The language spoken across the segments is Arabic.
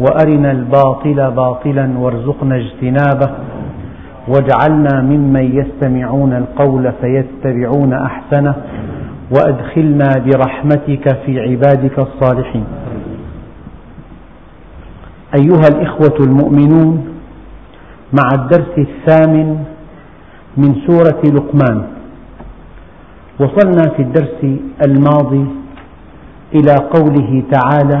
وأرنا الباطل باطلا وارزقنا اجتنابه واجعلنا ممن يستمعون القول فيتبعون أحسنه وأدخلنا برحمتك في عبادك الصالحين. أيها الإخوة المؤمنون مع الدرس الثامن من سورة لقمان وصلنا في الدرس الماضي إلى قوله تعالى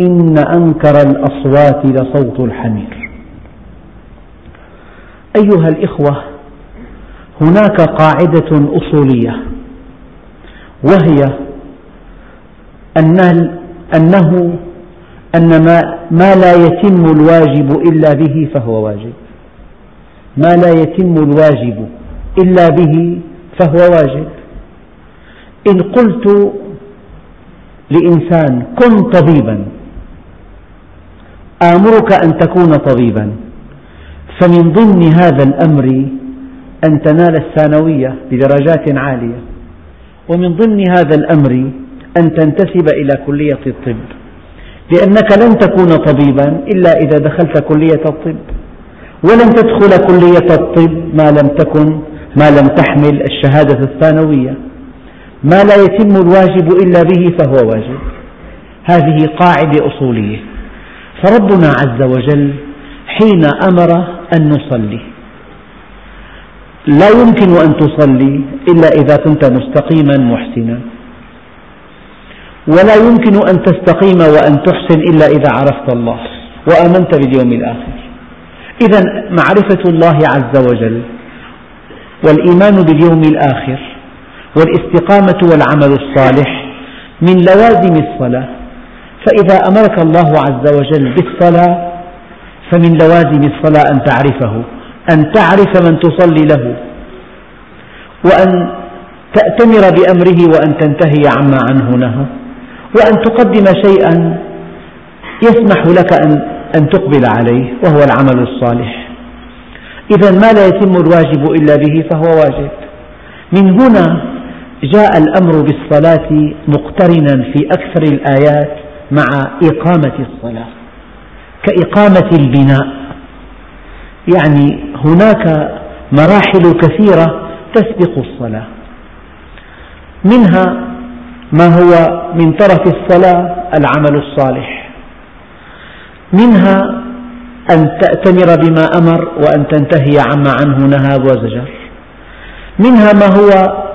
إن أنكر الأصوات لصوت الحمير. أيها الإخوة، هناك قاعدة أصولية وهي أنه أن ما لا يتم الواجب إلا به فهو واجب، ما لا يتم الواجب إلا به فهو واجب، إن قلت لإنسان كن طبيبا آمرك أن تكون طبيبا. فمن ضمن هذا الأمر أن تنال الثانوية بدرجات عالية. ومن ضمن هذا الأمر أن تنتسب إلى كلية الطب. لأنك لن تكون طبيبا إلا إذا دخلت كلية الطب. ولن تدخل كلية الطب ما لم تكن ما لم تحمل الشهادة الثانوية. ما لا يتم الواجب إلا به فهو واجب. هذه قاعدة أصولية. فربنا عز وجل حين أمر أن نصلي. لا يمكن أن تصلي إلا إذا كنت مستقيما محسنا. ولا يمكن أن تستقيم وأن تحسن إلا إذا عرفت الله وآمنت باليوم الآخر. إذا معرفة الله عز وجل والإيمان باليوم الآخر والاستقامة والعمل الصالح من لوازم الصلاة فإذا أمرك الله عز وجل بالصلاة فمن لوازم الصلاة أن تعرفه أن تعرف من تصلي له وأن تأتمر بأمره وأن تنتهي عما عنه نهى وأن تقدم شيئا يسمح لك أن تقبل عليه وهو العمل الصالح. إذا ما لا يتم الواجب إلا به فهو واجب. من هنا جاء الأمر بالصلاة مقترنا في أكثر الآيات مع إقامة الصلاة كإقامة البناء. يعني هناك مراحل كثيرة تسبق الصلاة. منها ما هو من طرف الصلاة العمل الصالح. منها أن تأتمر بما أمر وأن تنتهي عما عنه نهى وزجر منها ما هو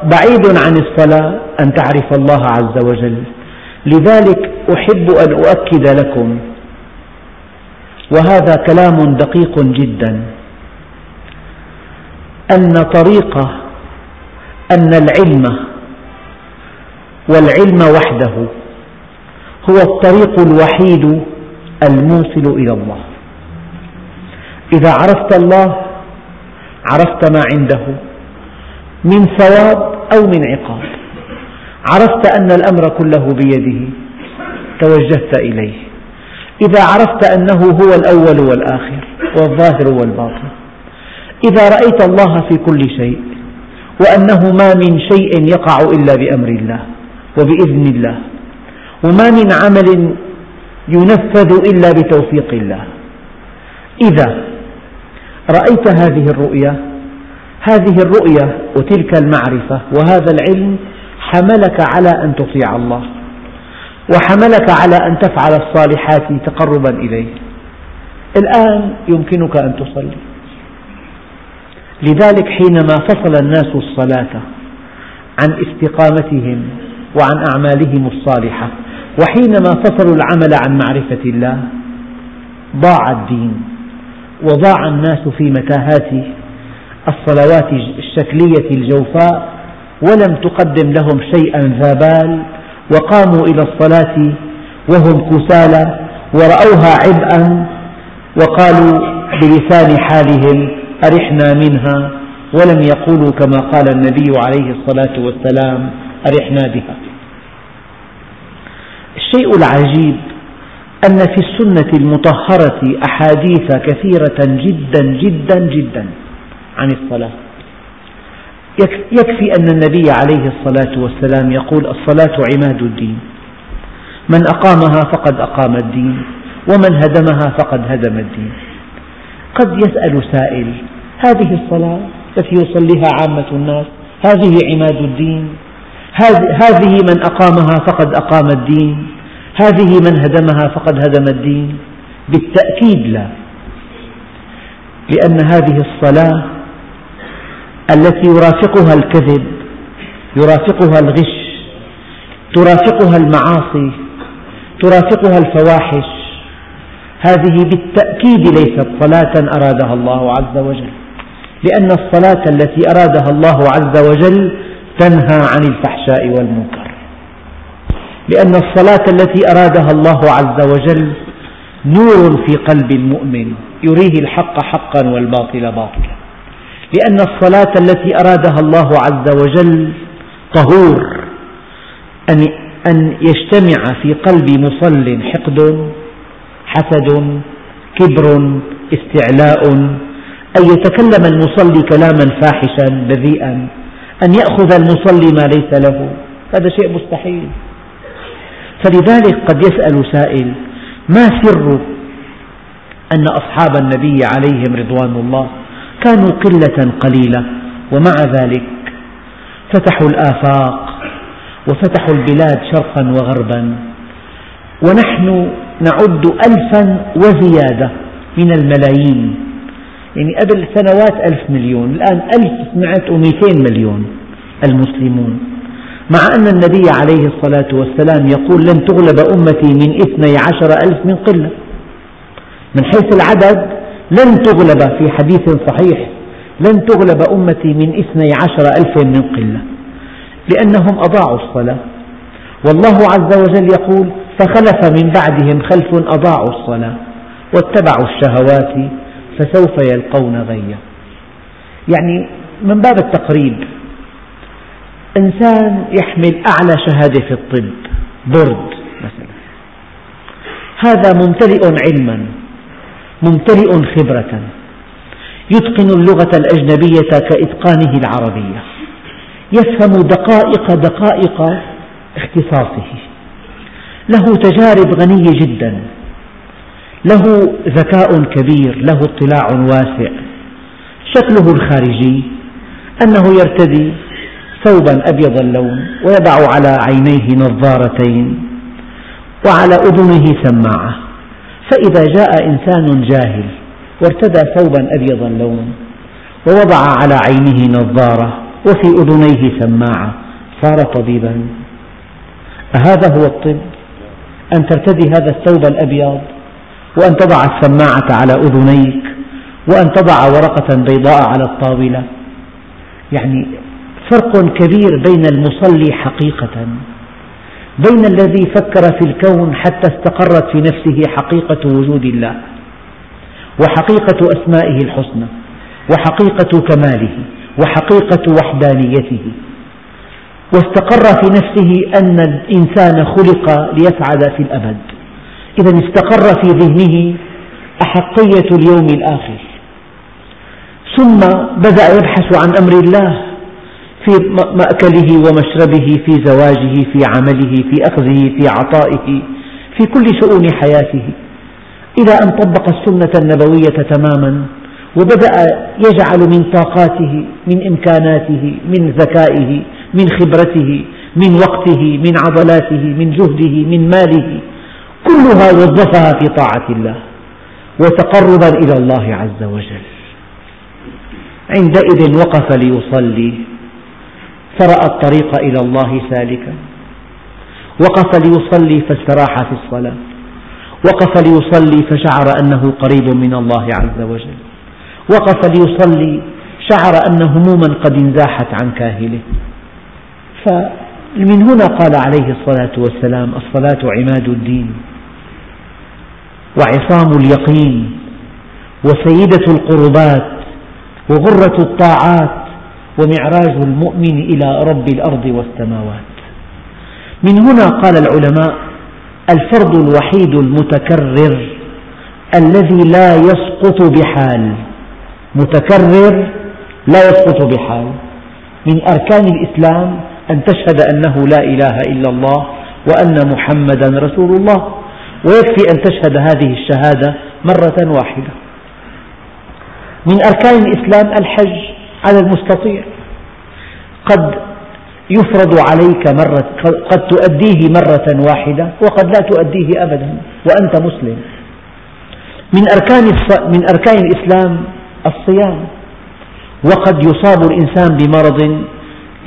بعيد عن الصلاة أن تعرف الله عز وجل. لذلك أحب أن أؤكد لكم وهذا كلام دقيق جدا أن طريق أن العلم والعلم وحده هو الطريق الوحيد الموصل إلى الله. إذا عرفت الله عرفت ما عنده من ثواب أو من عقاب. عرفت أن الأمر كله بيده. توجهت إليه. إذا عرفت أنه هو الأول والآخر والظاهر والباطن. إذا رأيت الله في كل شيء وأنه ما من شيء يقع إلا بأمر الله وبإذن الله وما من عمل ينفذ إلا بتوفيق الله. إذا رأيت هذه الرؤية هذه الرؤية وتلك المعرفة وهذا العلم حملك على أن تطيع الله وحملك على أن تفعل الصالحات تقربا إليه. الآن يمكنك أن تصلي. لذلك حينما فصل الناس الصلاة عن استقامتهم وعن أعمالهم الصالحة وحينما فصلوا العمل عن معرفة الله ضاع الدين وضاع الناس في متاهات الصلوات الشكلية الجوفاء ولم تقدم لهم شيئا ذا بال وقاموا إلى الصلاة وهم كسالى ورأوها عبئا وقالوا بلسان حالهم أرحنا منها ولم يقولوا كما قال النبي عليه الصلاة والسلام أرحنا بها. الشيء العجيب أن في السنة المطهرة أحاديث كثيرة جدا جدا جدا عن الصلاة. يكفي أن النبي عليه الصلاة والسلام يقول الصلاة عماد الدين. من أقامها فقد أقام الدين ومن هدمها فقد هدم الدين. قد يسأل سائل هذه الصلاة التي يصليها عامة الناس هذه عماد الدين؟ هذه من أقامها فقد أقام الدين هذه من هدمها فقد هدم الدين؟ بالتأكيد لا لأن هذه الصلاة التي يرافقها الكذب يرافقها الغش ترافقها المعاصي ترافقها الفواحش. هذه بالتأكيد ليست صلاة أرادها الله عز وجل لأن الصلاة التي أرادها الله عز وجل تنهى عن الفحشاء والمنكر. لأن الصلاة التي أرادها الله عز وجل نور في قلب المؤمن يريه الحق حقا والباطل باطلا. لأن الصلاة التي أرادها الله عز وجل طهور. أن يجتمع في قلب مصل حقد حسد كبر استعلاء. أن يتكلم المصلي كلاما فاحشا بذيئا. أن يأخذ المصلي ما ليس له. هذا شيء مستحيل. فلذلك قد يسأل سائل ما سر أن أصحاب النبي عليهم رضوان الله؟ كانوا قلة قليلة ومع ذلك فتحوا الآفاق وفتحوا البلاد شرقا وغربا ونحن نعد ألفا وزيادة من الملايين. يعني قبل سنوات ألف مليون الآن ألف سمعت ومئتين مليون المسلمون. مع أن النبي عليه الصلاة والسلام يقول لن تغلب أمتي من اثني عشر ألف من قلة. من حيث العدد لن تغلب في حديث صحيح لن تغلب أمتي من اثني عشر ألف من قلة لأنهم أضاعوا الصلاة. والله عز وجل يقول فخلف من بعدهم خلف أضاعوا الصلاة واتبعوا الشهوات فسوف يلقون غيا. يعني من باب التقريب إنسان يحمل أعلى شهادة في الطب بورد مثلا. هذا ممتلئ علما. ممتلئ خبرة. يتقن اللغة الأجنبية كإتقانه العربية. يفهم دقائق دقائق اختصاصه. له تجارب غنية جدا. له ذكاء كبير. له اطلاع واسع. شكله الخارجي أنه يرتدي ثوبا أبيض اللون ويضع على عينيه نظارتين وعلى أذنه سماعة. فإذا جاء إنسان جاهل وارتدى ثوبا أبيض اللون ووضع على عينه نظارة وفي أذنيه سماعة صار طبيبا. أهذا هو الطب؟ أن ترتدي هذا الثوب الأبيض وأن تضع السماعة على أذنيك وأن تضع ورقة بيضاء على الطاولة. يعني فرق كبير بين المصلي حقيقة بين الذي فكر في الكون حتى استقرت في نفسه حقيقة وجود الله وحقيقة أسمائه الحسنى وحقيقة كماله وحقيقة وحدانيته. واستقر في نفسه أن الإنسان خلق ليسعد في الأبد. إذا استقر في ذهنه أحقية اليوم الآخر. ثم بدأ يبحث عن أمر الله. في مأكله ومشربه في زواجه في عمله في أخذه في عطائه في كل شؤون حياته. إلى أن طبق السنة النبوية تماما وبدأ يجعل من طاقاته من إمكاناته من ذكائه من خبرته من وقته من عضلاته من جهده من ماله كلها وظفها في طاعة الله وتقربا إلى الله عز وجل. عندئذ وقف ليصلي. فرأى الطريق إلى الله سالكا. وقف ليصلي فاستراح في الصلاة. وقف ليصلي فشعر أنه قريب من الله عز وجل. وقف ليصلي شعر أن هموما قد انزاحت عن كاهله. فمن هنا قال عليه الصلاة والسلام الصلاة عماد الدين وعصام اليقين وسيدة القربات وغرة الطاعات ومعراج المؤمن إلى رب الأرض والسماوات. من هنا قال العلماء الفرض الوحيد المتكرر الذي لا يسقط بحال. متكرر لا يسقط بحال. من أركان الإسلام أن تشهد أنه لا إله إلا الله وأن محمدا رسول الله. ويكفي أن تشهد هذه الشهادة مرة واحدة. من أركان الإسلام الحج. على المستطيع. قد يفرض عليك مرة قد تؤديه مرة واحدة وقد لا تؤديه أبدا وأنت مسلم. من أركان من أركان الإسلام الصيام. وقد يصاب الإنسان بمرض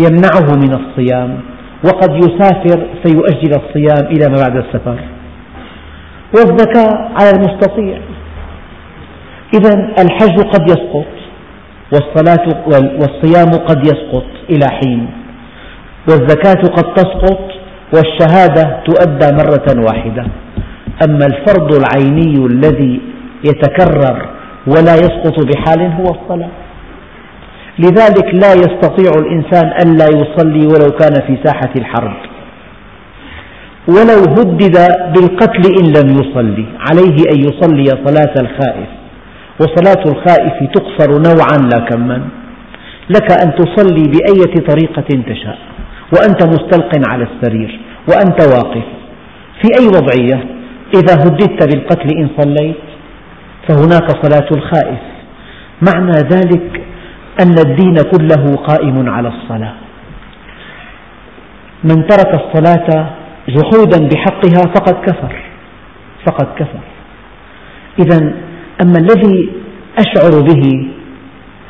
يمنعه من الصيام. وقد يسافر فيؤجل الصيام إلى ما بعد السفر. والزكاة على المستطيع. إذا الحج قد يسقط. والصلاة والصيام قد يسقط إلى حين. والزكاة قد تسقط والشهادة تؤدى مرة واحدة. أما الفرض العيني الذي يتكرر ولا يسقط بحال هو الصلاة. لذلك لا يستطيع الإنسان ألا يصلي ولو كان في ساحة الحرب. ولو هدد بالقتل إن لم يصلي عليه أن يصلي صلاة الخائف. وصلاة الخائف تقصر نوعا لا كما. لك أن تصلي بأية طريقة تشاء وأنت مستلق على السرير وأنت واقف. في أي وضعية؟ إذا هددت بالقتل إن صليت فهناك صلاة الخائف. معنى ذلك أن الدين كله قائم على الصلاة. من ترك الصلاة جحودا بحقها فقد كفر. فقد كفر. إذا أما الذي أشعر به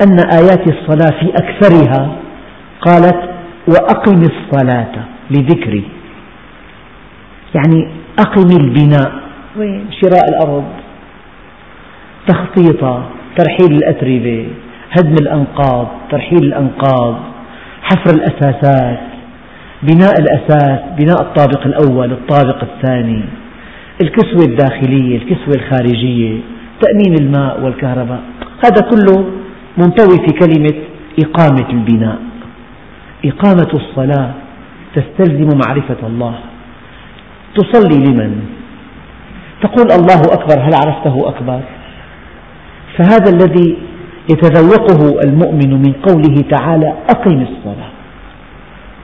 أن آيات الصلاة في أكثرها قالت وأقم الصلاة لذكري. يعني أقم البناء شراء الأرض تخطيطها ترحيل الأتربة هدم الأنقاض ترحيل الأنقاض حفر الأساسات بناء الأساس بناء الطابق الأول الطابق الثاني الكسوة الداخلية الكسوة الخارجية. تأمين الماء والكهرباء. هذا كله منطوي في كلمة إقامة البناء. إقامة الصلاة تستلزم معرفة الله. تصلي لمن؟ تقول الله أكبر هل عرفته أكبر؟ فهذا الذي يتذوقه المؤمن من قوله تعالى أقم الصلاة.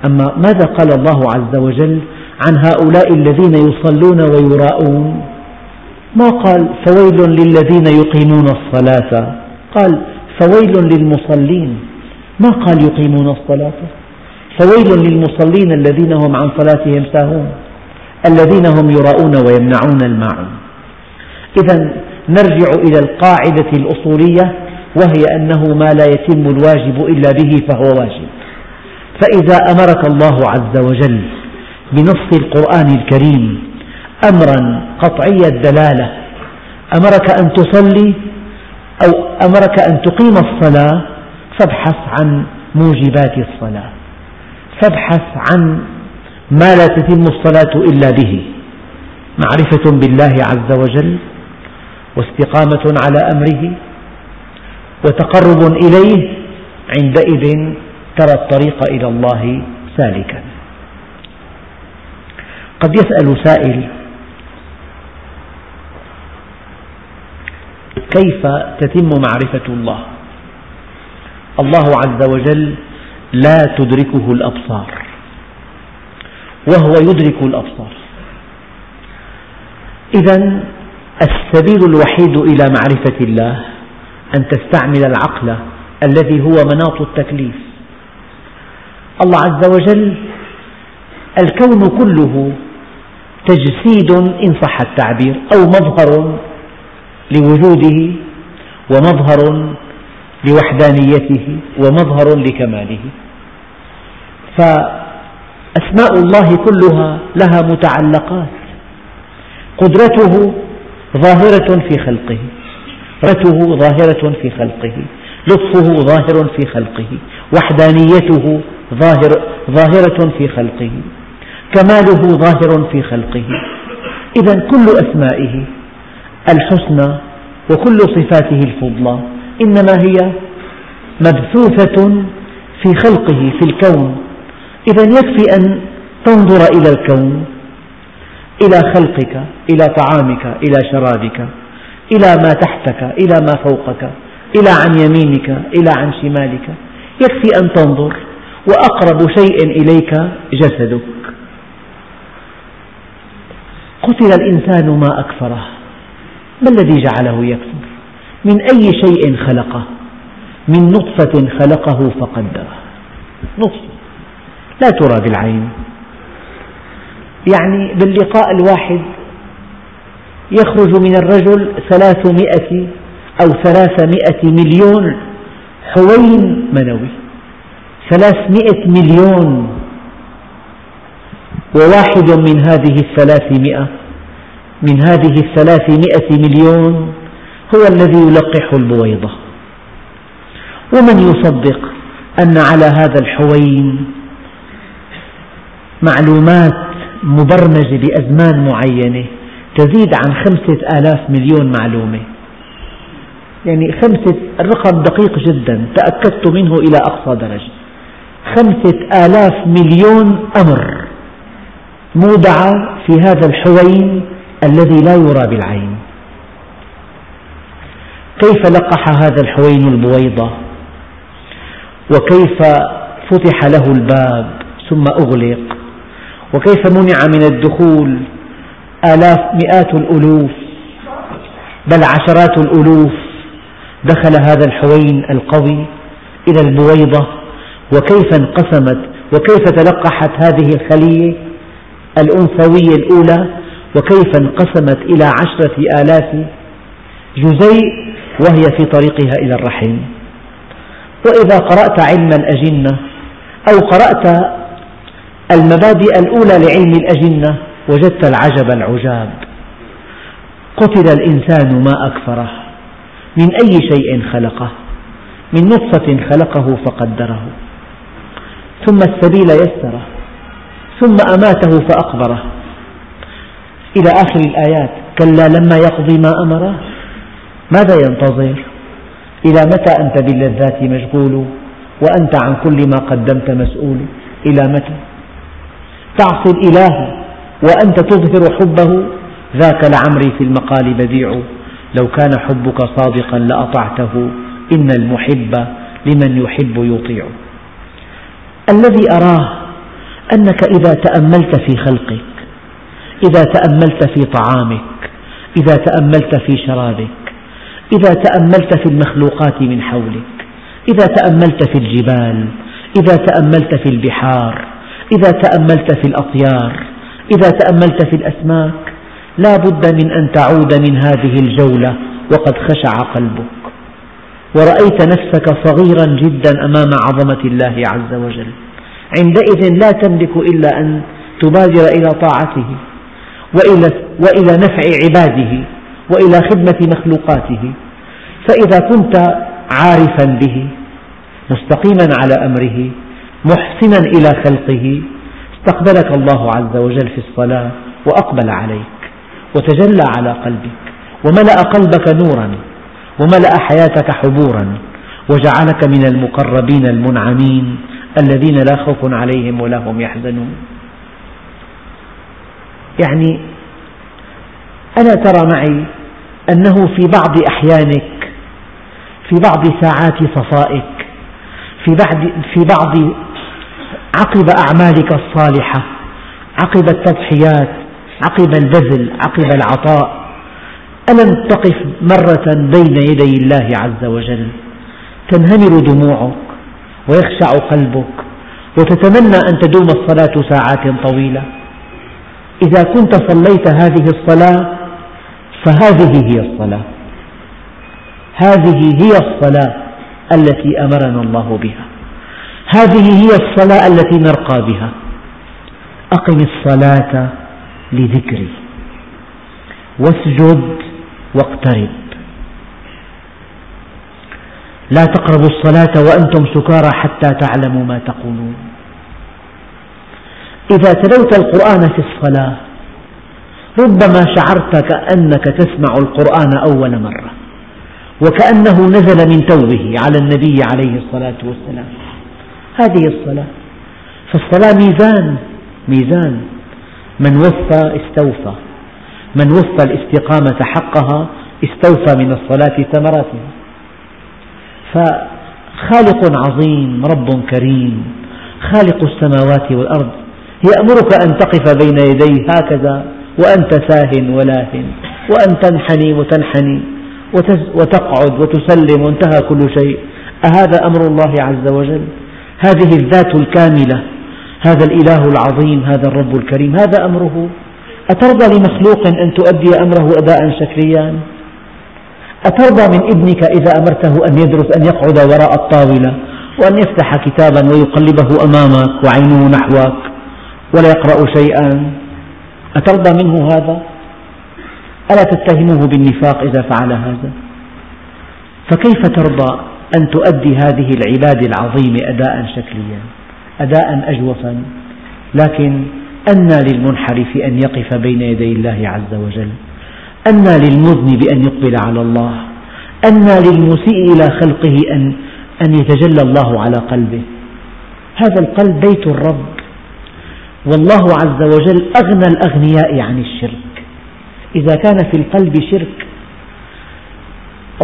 أما ماذا قال الله عز وجل عن هؤلاء الذين يصلون ويراءون؟ ما قال فويل للذين يقيمون الصلاة؟ قال فويل للمصلين. ما قال يقيمون الصلاة؟ فويل للمصلين الذين هم عن صلاتهم ساهون الذين هم يراءون ويمنعون الماعون إذا نرجع إلى القاعدة الأصولية وهي أنه ما لا يتم الواجب إلا به فهو واجب. فإذا أمرك الله عز وجل بنص القرآن الكريم أمرا قطعي الدلالة. أمرك أن تصلي أو أمرك أن تقيم الصلاة فابحث عن موجبات الصلاة. فابحث عن ما لا تتم الصلاة إلا به. معرفة بالله عز وجل واستقامة على أمره وتقرب إليه عندئذ ترى الطريق إلى الله سالكا. قد يسأل سائل كيف تتم معرفة الله؟ الله عز وجل لا تدركه الأبصار وهو يدرك الأبصار. إذا السبيل الوحيد إلى معرفة الله أن تستعمل العقل الذي هو مناط التكليف. الله عز وجل الكون كله تجسيد إن صح التعبير أو مظهر لوجوده ومظهر لوحدانيته ومظهر لكماله. فأسماء الله كلها لها متعلقات. قدرته ظاهرة في خلقه. قدرته ظاهرة في خلقه. لطفه ظاهر في خلقه. وحدانيته ظاهر ظاهرة في خلقه. كماله ظاهر في خلقه. إذا كل أسمائه الحسنى وكل صفاته الفضلى إنما هي مبثوثة في خلقه في الكون. إذا يكفي أن تنظر إلى الكون إلى خلقك إلى طعامك إلى شرابك إلى ما تحتك إلى ما فوقك إلى عن يمينك إلى عن شمالك. يكفي أن تنظر وأقرب شيء إليك جسدك. قتل الإنسان ما أكفره. ما الذي جعله يكفر من أي شيء خلقه؟ من نطفة خلقه فقدره. نطفة. لا ترى بالعين. يعني باللقاء الواحد يخرج من الرجل ثلاثمائة أو ثلاثمائة مليون حوين منوي. ثلاثمائة مليون. وواحد من هذه الثلاثمائة من هذه الثلاثمائة مليون هو الذي يلقح البويضة. ومن يصدق أن على هذا الحوين معلومات مبرمجة بأزمان معينة تزيد عن خمسة آلاف مليون معلومة. يعني خمسة الرقم دقيق جدا تأكدت منه إلى أقصى درجة. خمسة آلاف مليون أمر مودعة في هذا الحوين الذي لا يرى بالعين. كيف لقح هذا الحوين البويضة؟ وكيف فتح له الباب؟ ثم أغلق. وكيف منع من الدخول؟ آلاف مئات الألوف بل عشرات الألوف. دخل هذا الحوين القوي إلى البويضة وكيف انقسمت وكيف تلقحت هذه الخلية الأنثوية الأولى وكيف انقسمت إلى عشرة آلاف جزيء وهي في طريقها إلى الرحم وإذا قرأت علم الأجنة أو قرأت المبادئ الأولى لعلم الأجنة وجدت العجب العجاب. قتل الإنسان ما أكفره. من أي شيء خلقه؟ من نطفة خلقه فقدره. ثم السبيل يسره. ثم أماته فأقبره. إلى آخر الآيات. كلا لما يقضي ما أمره ماذا ينتظر؟ إلى متى أنت باللذات مشغول؟ وأنت عن كل ما قدمت مسؤول؟ إلى متى؟ تعصي الإله وأنت تظهر حبه. ذاك لعمري في المقال بديع. لو كان حبك صادقا لأطعته. إن المحب لمن يحب يطيع. الذي أراه أنك إذا تأملت في خلقك إذا تأملت في طعامك إذا تأملت في شرابك إذا تأملت في المخلوقات من حولك إذا تأملت في الجبال إذا تأملت في البحار إذا تأملت في الأطيار إذا تأملت في الأسماك لا بد من أن تعود من هذه الجولة وقد خشع قلبك. ورأيت نفسك صغيرا جدا أمام عظمة الله عز وجل. عندئذ لا تملك إلا أن تبادر إلى طاعته. وإلى, وإلى نفع عباده وإلى خدمة مخلوقاته. فإذا كنت عارفا به مستقيما على أمره محسنا إلى خلقه استقبلك الله عز وجل في الصلاة وأقبل عليك وتجلى على قلبك وملأ قلبك نورا وملأ حياتك حبورا وجعلك من المقربين المنعمين الذين لا خوف عليهم ولا هم يحزنون. يعني ألا ترى معي أنه في بعض أحيانك في بعض ساعات صفائك في بعض, في بعض عقب أعمالك الصالحة عقب التضحيات عقب البذل عقب العطاء ألم تقف مرة بين يدي الله عز وجل؟ تنهمر دموعك ويخشع قلبك وتتمنى أن تدوم الصلاة ساعات طويلة. إذا كنت صليت هذه الصلاة فهذه هي الصلاة. هذه هي الصلاة التي أمرنا الله بها. هذه هي الصلاة التي نرقى بها. أقم الصلاة لذكري. واسجد واقترب. لا تقربوا الصلاة وأنتم سكارى حتى تعلموا ما تقولون. إذا تلوت القرآن في الصلاة ربما شعرت كأنك تسمع القرآن أول مرة وكأنه نزل من توه على النبي عليه الصلاة والسلام. هذه الصلاة. فالصلاة ميزان ميزان. من وفى استوفى. من وفى الاستقامة حقها استوفى من الصلاة ثمراتها. فخالق عظيم رب كريم خالق السماوات والأرض. يأمرك أن تقف بين يديه هكذا وأنت ساه ولاه وأن تنحني وتنحني وتقعد وتسلم وانتهى كل شيء. أهذا أمر الله عز وجل؟ هذه الذات الكاملة هذا الإله العظيم هذا الرب الكريم هذا أمره؟ أترضى لمخلوق أن تؤدي أمره أداء شكليا أترضى من ابنك إذا أمرته أن يدرس أن يقعد وراء الطاولة وأن يفتح كتابا ويقلبه أمامك وعينه نحوك؟ ولا يقرأ شيئا. أترضى منه هذا؟ ألا تتهمه بالنفاق إذا فعل هذا؟ فكيف ترضى أن تؤدي هذه العبادة العظيمة أداء شكليا؟ أداء أجوفا. لكن أنى للمنحرف أن يقف بين يدي الله عز وجل. أنى للمذنب أن يقبل على الله. أنى للمسيء إلى خلقه أن, أن يتجلى الله على قلبه. هذا القلب بيت الرب. والله عز وجل أغنى الأغنياء عن الشرك. إذا كان في القلب شرك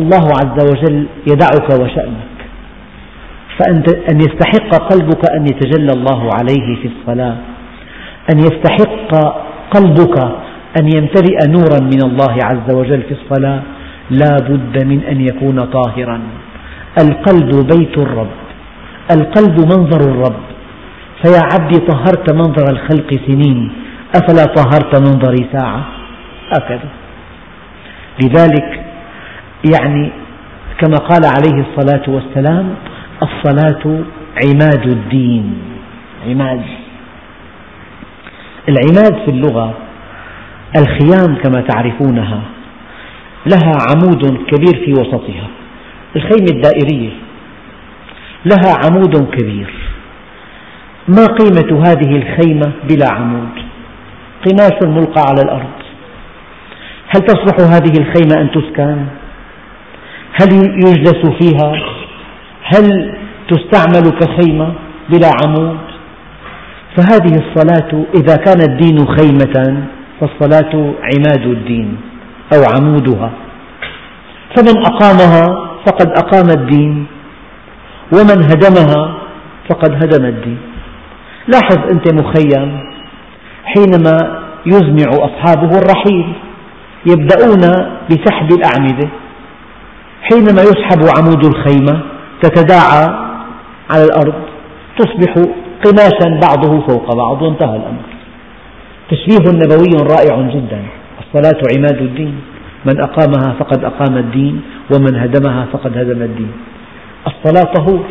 الله عز وجل يدعك وشأنك. فأن يستحق قلبك أن يتجلى الله عليه في الصلاة أن يستحق قلبك أن يمتلئ نورا من الله عز وجل في الصلاة لا بد من أن يكون طاهرا. القلب بيت الرب القلب منظر الرب. فيا عبدي طهرت منظر الخلق سنين. أفلا طهرت منظري ساعة؟ هكذا. لذلك يعني كما قال عليه الصلاة والسلام الصلاة عماد الدين. عماد. العماد في اللغة الخيام كما تعرفونها لها عمود كبير في وسطها الخيمة الدائرية لها عمود كبير. ما قيمة هذه الخيمة بلا عمود؟ قماش ملقى على الأرض. هل تصلح هذه الخيمة أن تسكن؟ هل يجلس فيها؟ هل تستعمل كخيمة بلا عمود؟ فهذه الصلاة إذا كان الدين خيمة فالصلاة عماد الدين أو عمودها. فمن أقامها فقد أقام الدين ومن هدمها فقد هدم الدين. لاحظ أنت مخيم حينما يزمع أصحابه الرحيل يبدأون بسحب الأعمدة. حينما يسحب عمود الخيمة تتداعى على الأرض تصبح قماشا بعضه فوق بعض وانتهى الأمر. تشبيه نبوي رائع جدا. الصلاة عماد الدين. من أقامها فقد أقام الدين ومن هدمها فقد هدم الدين. الصلاة طهور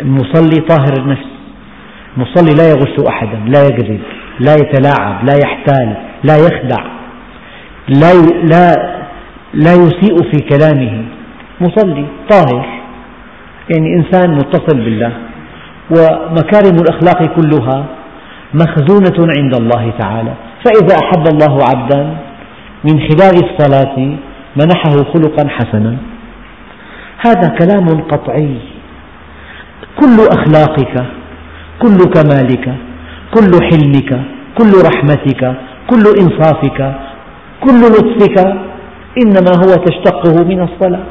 المصلي طاهر النفس. المصلي لا يغش أحدا لا يكذب لا يتلاعب لا يحتال لا يخدع لا, لا, لا يسيء في كلامه. مصلي طاهر. يعني إنسان متصل بالله. ومكارم الأخلاق كلها مخزونة عند الله تعالى. فإذا أحب الله عبدا من خلال الصلاة منحه خلقا حسنا. هذا كلام قطعي. كل أخلاقك كل كمالك كل حلمك كل رحمتك كل إنصافك كل لطفك إنما هو تشتقه من الصلاة.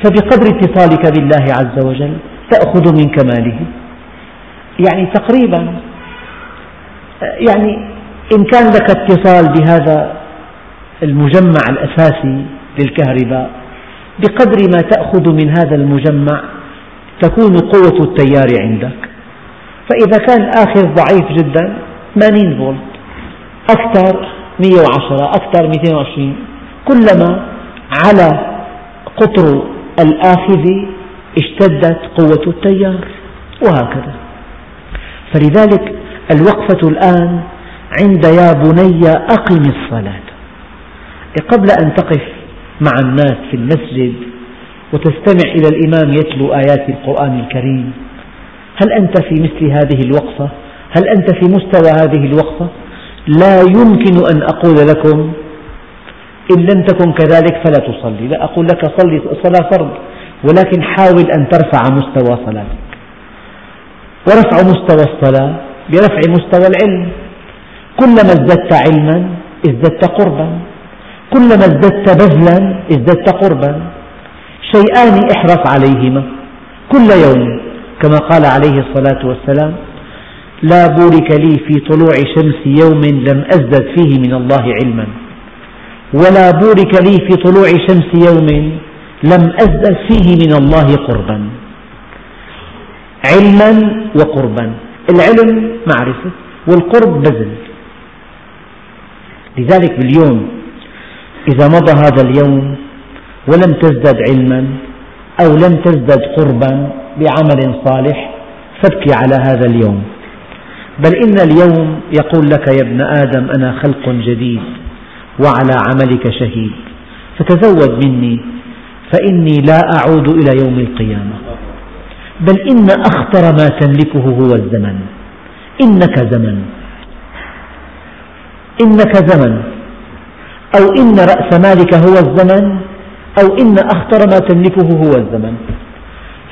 فبقدر اتصالك بالله عز وجل تأخذ من كماله. يعني تقريبا يعني إن كان لك اتصال بهذا المجمع الأساسي للكهرباء بقدر ما تأخذ من هذا المجمع تكون قوة التيار عندك. فإذا كان آخر ضعيف جدا 80 فولت. أكثر 110 أكثر 220 كلما على قطر الآخذ اشتدت قوة التيار وهكذا. فلذلك الوقفة الآن عند يا بني أقم الصلاة. قبل أن تقف مع الناس في المسجد وتستمع إلى الإمام يتلو آيات القرآن الكريم هل أنت في مثل هذه الوقفة؟ هل أنت في مستوى هذه الوقفة؟ لا يمكن أن أقول لكم إن لم تكن كذلك فلا تصلي. لا أقول لك صلي صلاة فرض ولكن حاول أن ترفع مستوى صلاتك. ورفع مستوى الصلاة برفع مستوى العلم. كلما ازددت علما ازددت قربا. كلما ازددت بذلا ازددت قربا. شيئان احرص عليهما كل يوم. كما قال عليه الصلاة والسلام لا بورك لي في طلوع شمس يوم لم أزدد فيه من الله علما. ولا بورك لي في طلوع شمس يوم لم أزدد فيه من الله قربا. علما وقربا. العلم معرفة والقرب بذل. لذلك باليوم إذا مضى هذا اليوم ولم تزدد علما أو لم تزدد قربا بعمل صالح فابكي على هذا اليوم. بل إن اليوم يقول لك يا ابن آدم أنا خلق جديد وعلى عملك شهيد فتزود مني فإني لا أعود إلى يوم القيامة. بل إن أخطر ما تملكه هو الزمن. إنك زمن. إنك زمن. أو إن رأس مالك هو الزمن أو إن أخطر ما تملكه هو الزمن.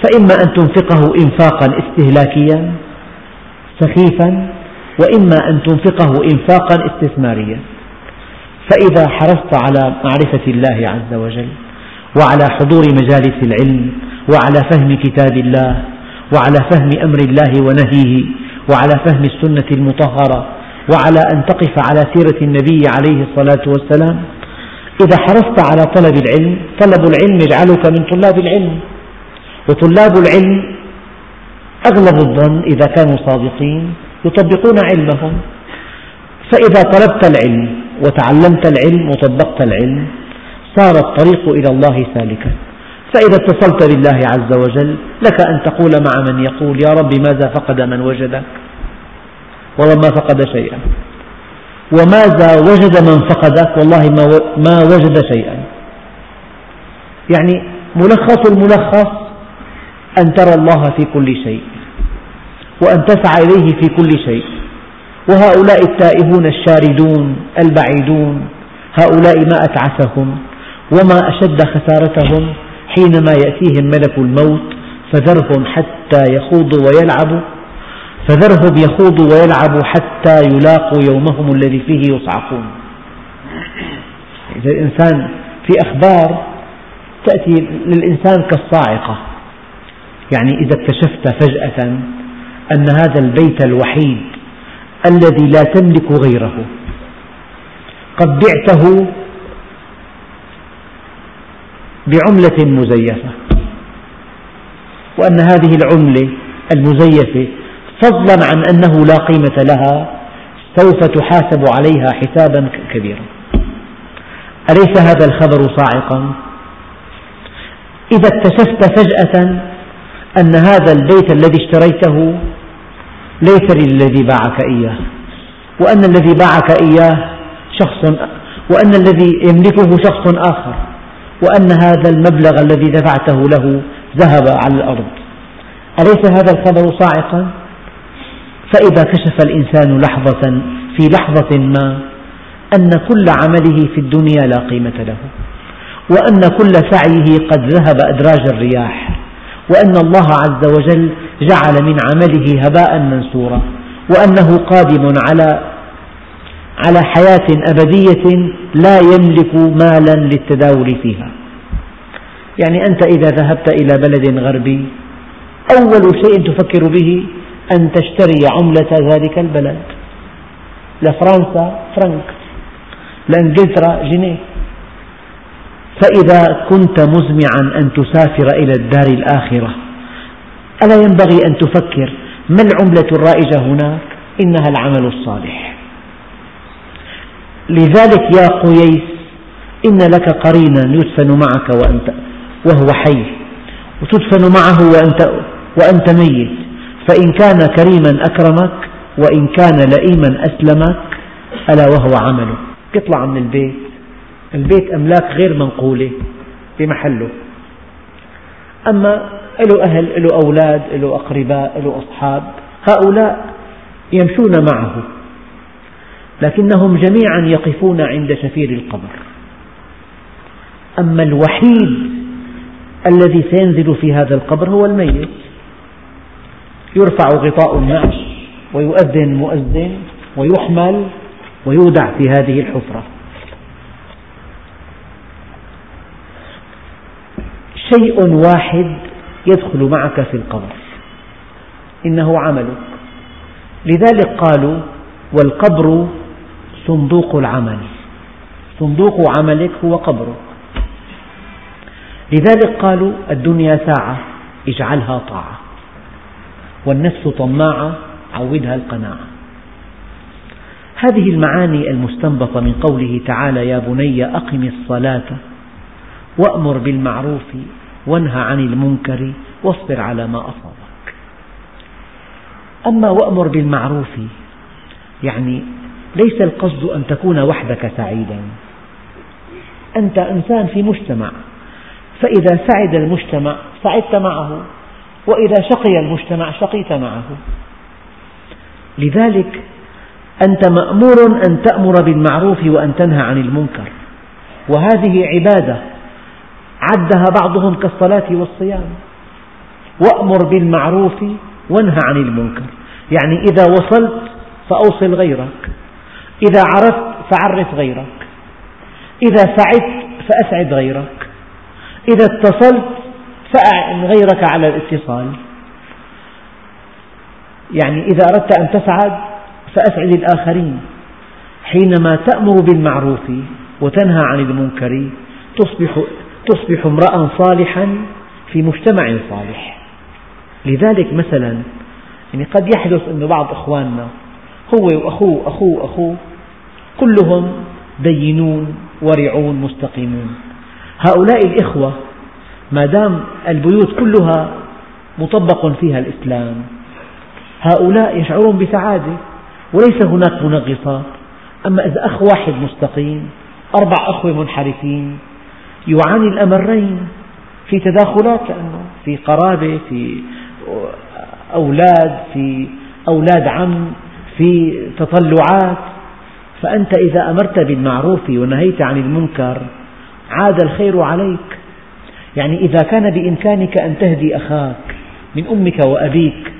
فإما أن تنفقه إنفاقا استهلاكيا سخيفا وإما أن تنفقه إنفاقا استثماريا. فإذا حرصت على معرفة الله عز وجل وعلى حضور مجالس العلم وعلى فهم كتاب الله وعلى فهم أمر الله ونهيه وعلى فهم السنة المطهرة وعلى أن تقف على سيرة النبي عليه الصلاة والسلام إذا حرصت على طلب العلم طلب العلم يجعلك من طلاب العلم. وطلاب العلم أغلب الظن إذا كانوا صادقين يطبقون علمهم. فإذا طلبت العلم وتعلمت العلم وطبقت العلم صار الطريق إلى الله سالكا. فإذا اتصلت بالله عز وجل لك أن تقول مع من يقول يا رب ماذا فقد من وجدك؟ وما فقد شيئا. وماذا وجد من فقدك؟ والله ما وجد شيئا. يعني ملخص الملخص أن ترى الله في كل شيء وأن تسعى إليه في كل شيء. وهؤلاء التائهون الشاردون البعيدون هؤلاء ما أتعسهم وما أشد خسارتهم حينما يأتيهم ملك الموت فذرهم حتى يخوضوا ويلعبوا فذرهم يخوضوا ويلعبوا حتى يلاقوا يومهم الذي فيه يصعقون. إذا الإنسان في أخبار تأتي للإنسان كالصاعقة. يعني إذا اكتشفت فجأة أن هذا البيت الوحيد الذي لا تملك غيره قد بعته بعملة مزيفة وأن هذه العملة المزيفة فضلا عن أنه لا قيمة لها سوف تحاسب عليها حسابا كبيرا أليس هذا الخبر صاعقا؟ إذا اكتشفت فجأة أن هذا البيت الذي اشتريته ليس للذي باعك إياه وأن الذي باعك إياه شخص وأن الذي يملكه شخص آخر وأن هذا المبلغ الذي دفعته له ذهب على الأرض أليس هذا الخبر صاعقا؟ فإذا كشف الإنسان لحظة في لحظة ما أن كل عمله في الدنيا لا قيمة له وأن كل سعيه قد ذهب أدراج الرياح وأن الله عز وجل جعل من عمله هباء منثورا وأنه قادم على على حياة أبدية لا يملك مالا للتداول فيها. يعني أنت إذا ذهبت إلى بلد غربي أول شيء تفكر به أن تشتري عملة ذلك البلد. لفرنسا فرنك لإنجلترا جنيه. فإذا كنت مزمعا أن تسافر إلى الدار الآخرة ألا ينبغي أن تفكر ما العملة الرائجة هناك؟ إنها العمل الصالح. لذلك يا قييس إن لك قرينا يدفن معك وأنت وهو حي وتدفن معه وأنت, وأنت ميت. فإن كان كريما أكرمك وإن كان لئيما أسلمك ألا وهو عمله يطلع من البيت. البيت أملاك غير منقولة بمحله أما له أهل له أولاد له أقرباء له أصحاب هؤلاء يمشون معه لكنهم جميعا يقفون عند شفير القبر. أما الوحيد الذي سينزل في هذا القبر هو الميت. يرفع غطاء النعش ويؤذن مؤذن ويحمل ويودع في هذه الحفرة. شيء واحد يدخل معك في القبر. إنه عملك. لذلك قالوا والقبر صندوق العمل. صندوق عملك هو قبرك. لذلك قالوا الدنيا ساعة اجعلها طاعة. والنفس طماعة عودها القناعة. هذه المعاني المستنبطة من قوله تعالى يا بني أقم الصلاة وأمر بالمعروف وانهى عن المنكر واصبر على ما أصابك. أما وأمر بالمعروف يعني ليس القصد أن تكون وحدك سعيدا. أنت إنسان في مجتمع فإذا سعد المجتمع سعدت معه وإذا شقي المجتمع شقيت معه. لذلك أنت مأمور أن تأمر بالمعروف وأن تنهى عن المنكر. وهذه عبادة عدها بعضهم كالصلاة والصيام. وأمر بالمعروف وانهى عن المنكر. يعني إذا وصلت فأوصل غيرك. إذا عرفت فعرف غيرك. إذا سعدت فأسعد غيرك. إذا اتصلت فأعن غيرك على الاتصال. يعني إذا أردت أن تسعد فأسعد الآخرين. حينما تأمر بالمعروف وتنهى عن المنكر تصبح تصبح امرأ صالحا في مجتمع صالح. لذلك مثلا يعني قد يحدث أن بعض إخواننا هو وأخوه أخوه أخوه كلهم دينون ورعون مستقيمون. هؤلاء الإخوة ما دام البيوت كلها مطبق فيها الإسلام هؤلاء يشعرون بسعادة وليس هناك منغصات. أما إذا أخ واحد مستقيم أربع أخوة منحرفين يعاني الأمرين في تداخلات لأنه في قرابة في أولاد في أولاد عم في تطلعات. فأنت إذا أمرت بالمعروف ونهيت عن المنكر عاد الخير عليك. يعني إذا كان بإمكانك أن تهدي أخاك من أمك وأبيك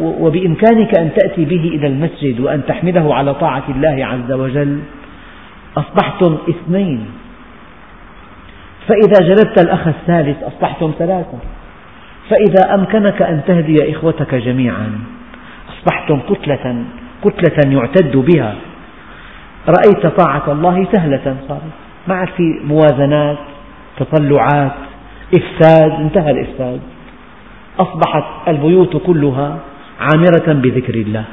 وبإمكانك أن تأتي به إلى المسجد وأن تحمله على طاعة الله عز وجل أصبحتم اثنين. فإذا جلبت الأخ الثالث أصبحتم ثلاثة. فإذا أمكنك أن تهدي إخوتك جميعا أصبحتم كتلة كتلة يعتد بها. رأيت طاعة الله سهلة صارت. ما عاد في موازنات تطلعات إفساد انتهى الإفساد. أصبحت البيوت كلها عامرة بذكر الله.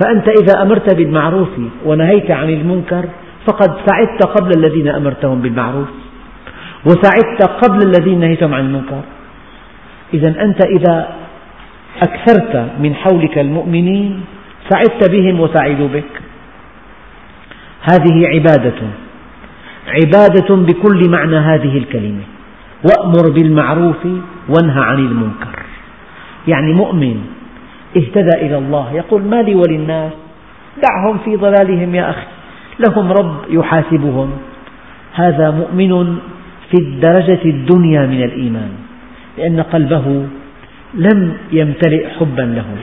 فأنت إذا أمرت بالمعروف ونهيت عن المنكر فقد سعدت قبل الذين أمرتهم بالمعروف. وسعدت قبل الذين نهيتهم عن المنكر. إذا أنت إذا أكثرت من حولك المؤمنين سعدت بهم وسعدوا بك. هذه عبادة عبادة بكل معنى هذه الكلمة. وأمر بالمعروف وانهى عن المنكر. يعني مؤمن اهتدى إلى الله يقول ما لي وللناس؟ دعهم في ضلالهم يا أخي. لهم رب يحاسبهم. هذا مؤمن في الدرجة الدنيا من الإيمان لأن قلبه لم يمتلئ حبا لهم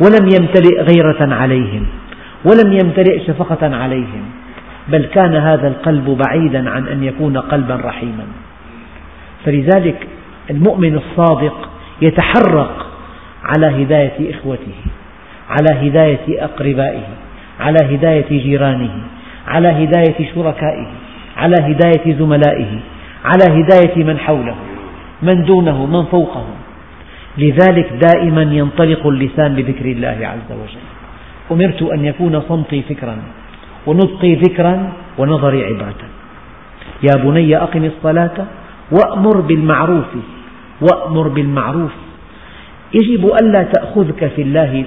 ولم يمتلئ غيرة عليهم ولم يمتلئ شفقة عليهم بل كان هذا القلب بعيدا عن أن يكون قلبا رحيما. فلذلك المؤمن الصادق يتحرق على هداية إخوته على هداية أقربائه على هداية جيرانه على هداية شركائه على هداية زملائه. على هداية من حوله من دونه من فوقه. لذلك دائما ينطلق اللسان بذكر الله عز وجل. أمرت أن يكون صمتي فكرا ونطق ذكرا ونظر عبرة يا بني أقم الصلاة وأمر بالمعروف وأمر بالمعروف. يجب ألا تأخذك في الله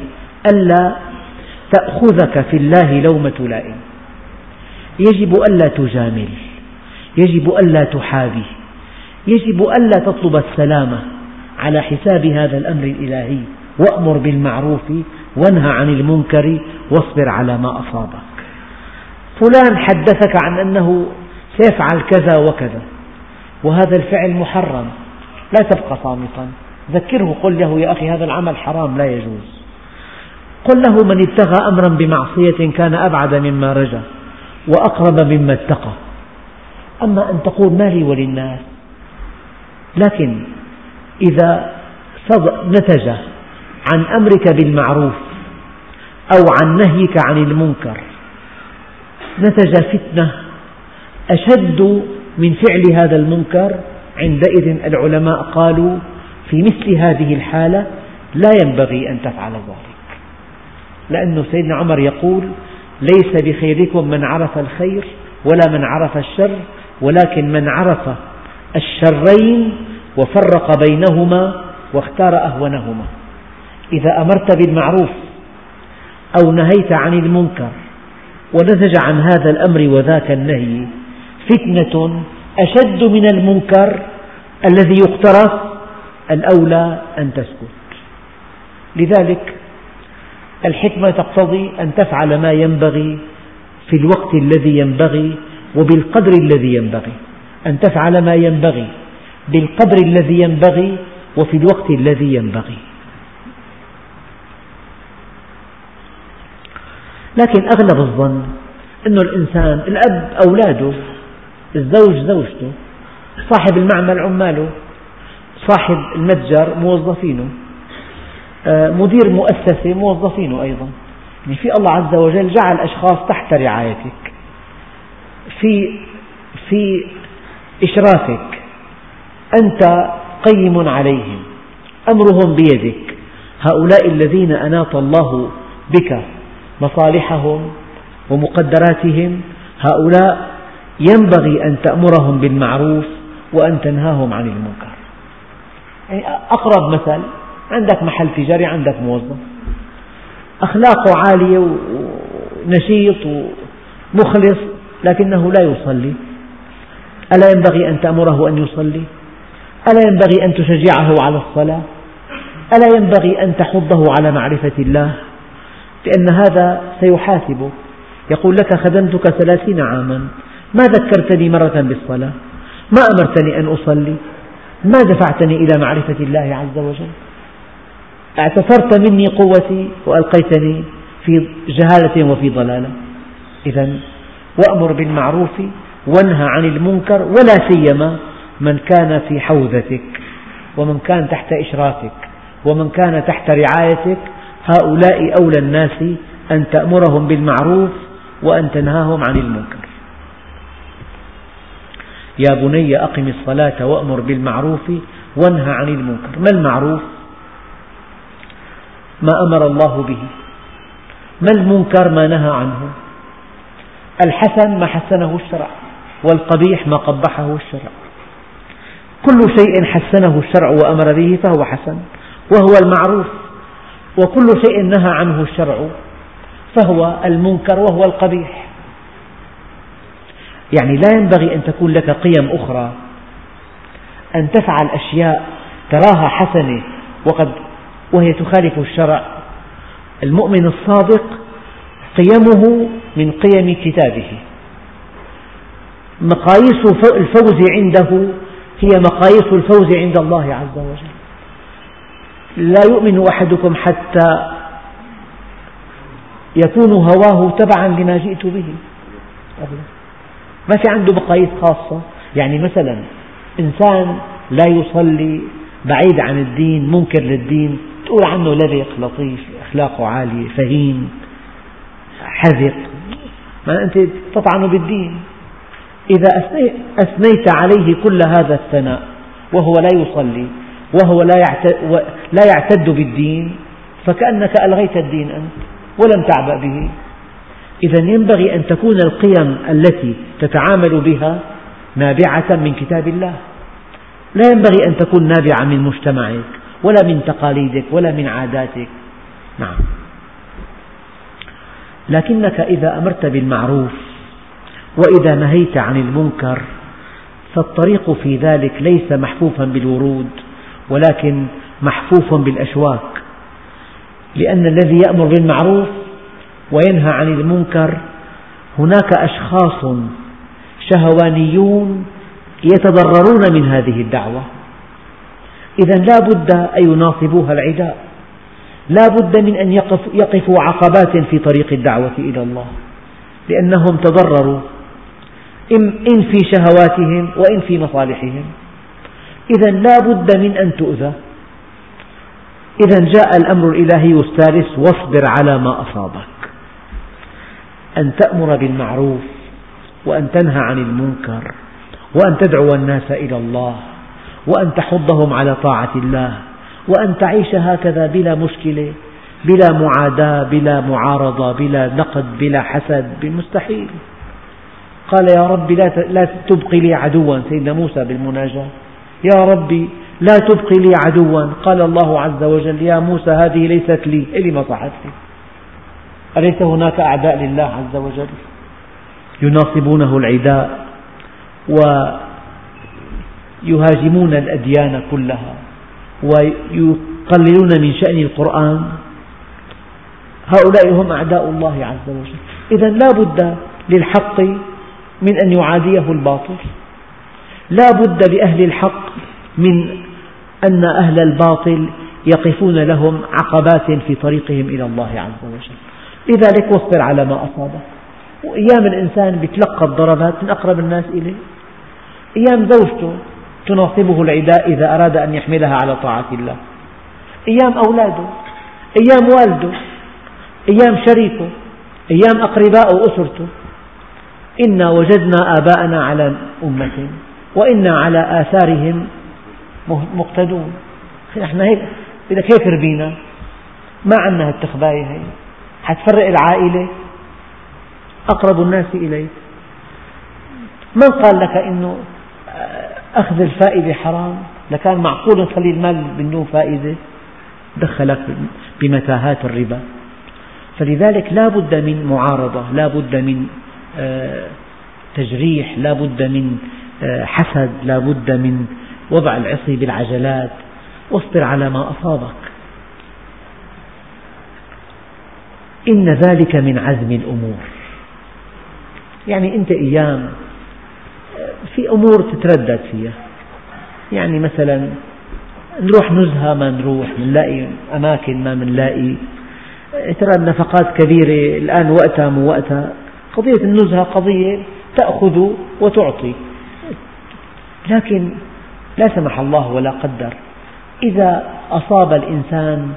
ألا تأخذك في الله لومة لائم. يجب ألا تجامل. يجب ألا تحابي يجب ألا تطلب السلامة على حساب هذا الأمر الإلهي وأمر بالمعروف وانهى عن المنكر واصبر على ما أصابك. فلان حدثك عن أنه سيفعل كذا وكذا وهذا الفعل محرم لا تبقى صامتا. ذكره قل له يا أخي هذا العمل حرام لا يجوز. قل له من ابتغى أمرا بمعصية كان أبعد مما رجا وأقرب مما اتقى. أما أن تقول ما لي وللناس. لكن إذا نتج عن أمرك بالمعروف أو عن نهيك عن المنكر نتج فتنة أشد من فعل هذا المنكر عندئذ العلماء قالوا في مثل هذه الحالة لا ينبغي أن تفعل ذلك. لأن سيدنا عمر يقول ليس بخيركم من عرف الخير ولا من عرف الشر ولكن من عرف الشرين وفرق بينهما واختار أهونهما. إذا أمرت بالمعروف أو نهيت عن المنكر ونتج عن هذا الأمر وذاك النهي فتنة أشد من المنكر الذي يقترف الأولى أن تسكت. لذلك الحكمة تقتضي أن تفعل ما ينبغي في الوقت الذي ينبغي وبالقدر الذي ينبغي. أن تفعل ما ينبغي. بالقدر الذي ينبغي وفي الوقت الذي ينبغي. لكن أغلب الظن أن الإنسان الأب أولاده الزوج زوجته صاحب المعمل عماله صاحب المتجر موظفينه آه، مدير مؤسسة موظفينه أيضا. يعني في الله عز وجل جعل أشخاص تحت رعايتك. في في إشرافك. أنت قيم عليهم. أمرهم بيدك. هؤلاء الذين أناط الله بك مصالحهم ومقدراتهم هؤلاء ينبغي أن تأمرهم بالمعروف وأن تنهاهم عن المنكر. يعني أقرب مثل عندك محل تجاري عندك موظف. أخلاقه عالية ونشيط ومخلص لكنه لا يصلي. ألا ينبغي أن تأمره أن يصلي؟ ألا ينبغي أن تشجعه على الصلاة؟ ألا ينبغي أن تحضه على معرفة الله؟ لأن هذا سيحاسبه يقول لك خدمتك ثلاثين عاما. ما ذكرتني مرة بالصلاة؟ ما أمرتني أن أصلي؟ ما دفعتني إلى معرفة الله عز وجل؟ اعتصرت مني قوتي وألقيتني في جهالة وفي ضلالة. إذا وأمر بالمعروف وانهى عن المنكر ولا سيما من كان في حوزتك ومن كان تحت إشرافك ومن كان تحت رعايتك. هؤلاء أولى الناس أن تأمرهم بالمعروف وأن تنهاهم عن المنكر. يا بني أقم الصلاة وأمر بالمعروف وانهى عن المنكر. ما المعروف؟ ما أمر الله به. ما المنكر؟ ما نهى عنه. الحسن ما حسنه الشرع والقبيح ما قبحه الشرع. كل شيء حسنه الشرع وأمر به فهو حسن وهو المعروف وكل شيء نهى عنه الشرع فهو المنكر وهو القبيح. يعني لا ينبغي أن تكون لك قيم أخرى أن تفعل أشياء تراها حسنة وقد وهي تخالف الشرع. المؤمن الصادق قيمه من قيم كتابه. مقاييس الفوز عنده هي مقاييس الفوز عند الله عز وجل. لا يؤمن أحدكم حتى يكون هواه تبعا لما جئت به. ما في عنده مقاييس خاصة؟ يعني مثلا إنسان لا يصلي بعيد عن الدين منكر للدين تقول عنه لبق لطيف أخلاقه عالية فهيم حذق. ما أنت تطعن بالدين. إذا أثنيت عليه كل هذا الثناء وهو لا يصلي وهو لا يعتد بالدين فكأنك ألغيت الدين أنت ولم تعبأ به. إذا ينبغي أن تكون القيم التي تتعامل بها نابعة من كتاب الله. لا ينبغي أن تكون نابعة من مجتمعك ولا من تقاليدك ولا من عاداتك. نعم. لكنك إذا أمرت بالمعروف وإذا نهيت عن المنكر فالطريق في ذلك ليس محفوفا بالورود ولكن محفوف بالأشواك لأن الذي يأمر بالمعروف وينهى عن المنكر هناك أشخاص شهوانيون يتضررون من هذه الدعوة. إذا لا بد أن يناصبوها العداء. لا بد من أن يقفوا عقبات في طريق الدعوة إلى الله. لأنهم تضرروا. إن في شهواتهم وإن في مصالحهم. إذا لا بد من أن تؤذى. إذا جاء الأمر الإلهي الثالث واصبر على ما أصابك. أن تأمر بالمعروف وأن تنهى عن المنكر وأن تدعو الناس إلى الله وأن تحضهم على طاعة الله. وأن تعيش هكذا بلا مشكلة بلا معاداة بلا معارضة بلا نقد بلا حسد مستحيل قال يا رب لا تبقي لي عدوا سيدنا موسى بالمناجاة. يا ربي لا تبقي لي عدوا. قال الله عز وجل يا موسى هذه ليست لي. إلي مصلحتي؟ أليس هناك أعداء لله عز وجل؟ يناصبونه العداء ويهاجمون الأديان كلها. ويقللون من شأن القرآن. هؤلاء هم أعداء الله عز وجل. إذا لا بد للحق من أن يعاديه الباطل. لا بد لأهل الحق من أن أهل الباطل يقفون لهم عقبات في طريقهم إلى الله عز وجل. لذلك واصبر على ما أصابك. وأيام الإنسان يتلقى الضربات من أقرب الناس إليه. أيام زوجته تناصبه العداء إذا أراد أن يحملها على طاعة الله. أيام أولاده أيام والده أيام شريكه أيام أقرباء أسرته إنا وجدنا آباءنا على أمة وإنا على آثارهم مقتدون. نحن هيك بدك هيك ربينا ما عندنا هالتخباية هي. حتفرق العائلة. أقرب الناس إليك. من قال لك إنه أخذ الفائدة حرام. لكان معقول نخلي المال بدون فائدة. دخلك بمتاهات الربا. فلذلك لا بد من معارضة لا بد من آه، تجريح لا بد من آه، حسد لا بد من وضع العصي بالعجلات. واصبر على ما أصابك. إن ذلك من عزم الأمور. يعني أنت أيام في أمور تتردد فيها. يعني مثلا نروح نزهة ما نروح نلاقي أماكن ما نلاقي ترى النفقات كبيرة الآن وقتها مو وقتها. قضية النزهة قضية تأخذ وتعطي. لكن لا سمح الله ولا قدر. إذا أصاب الإنسان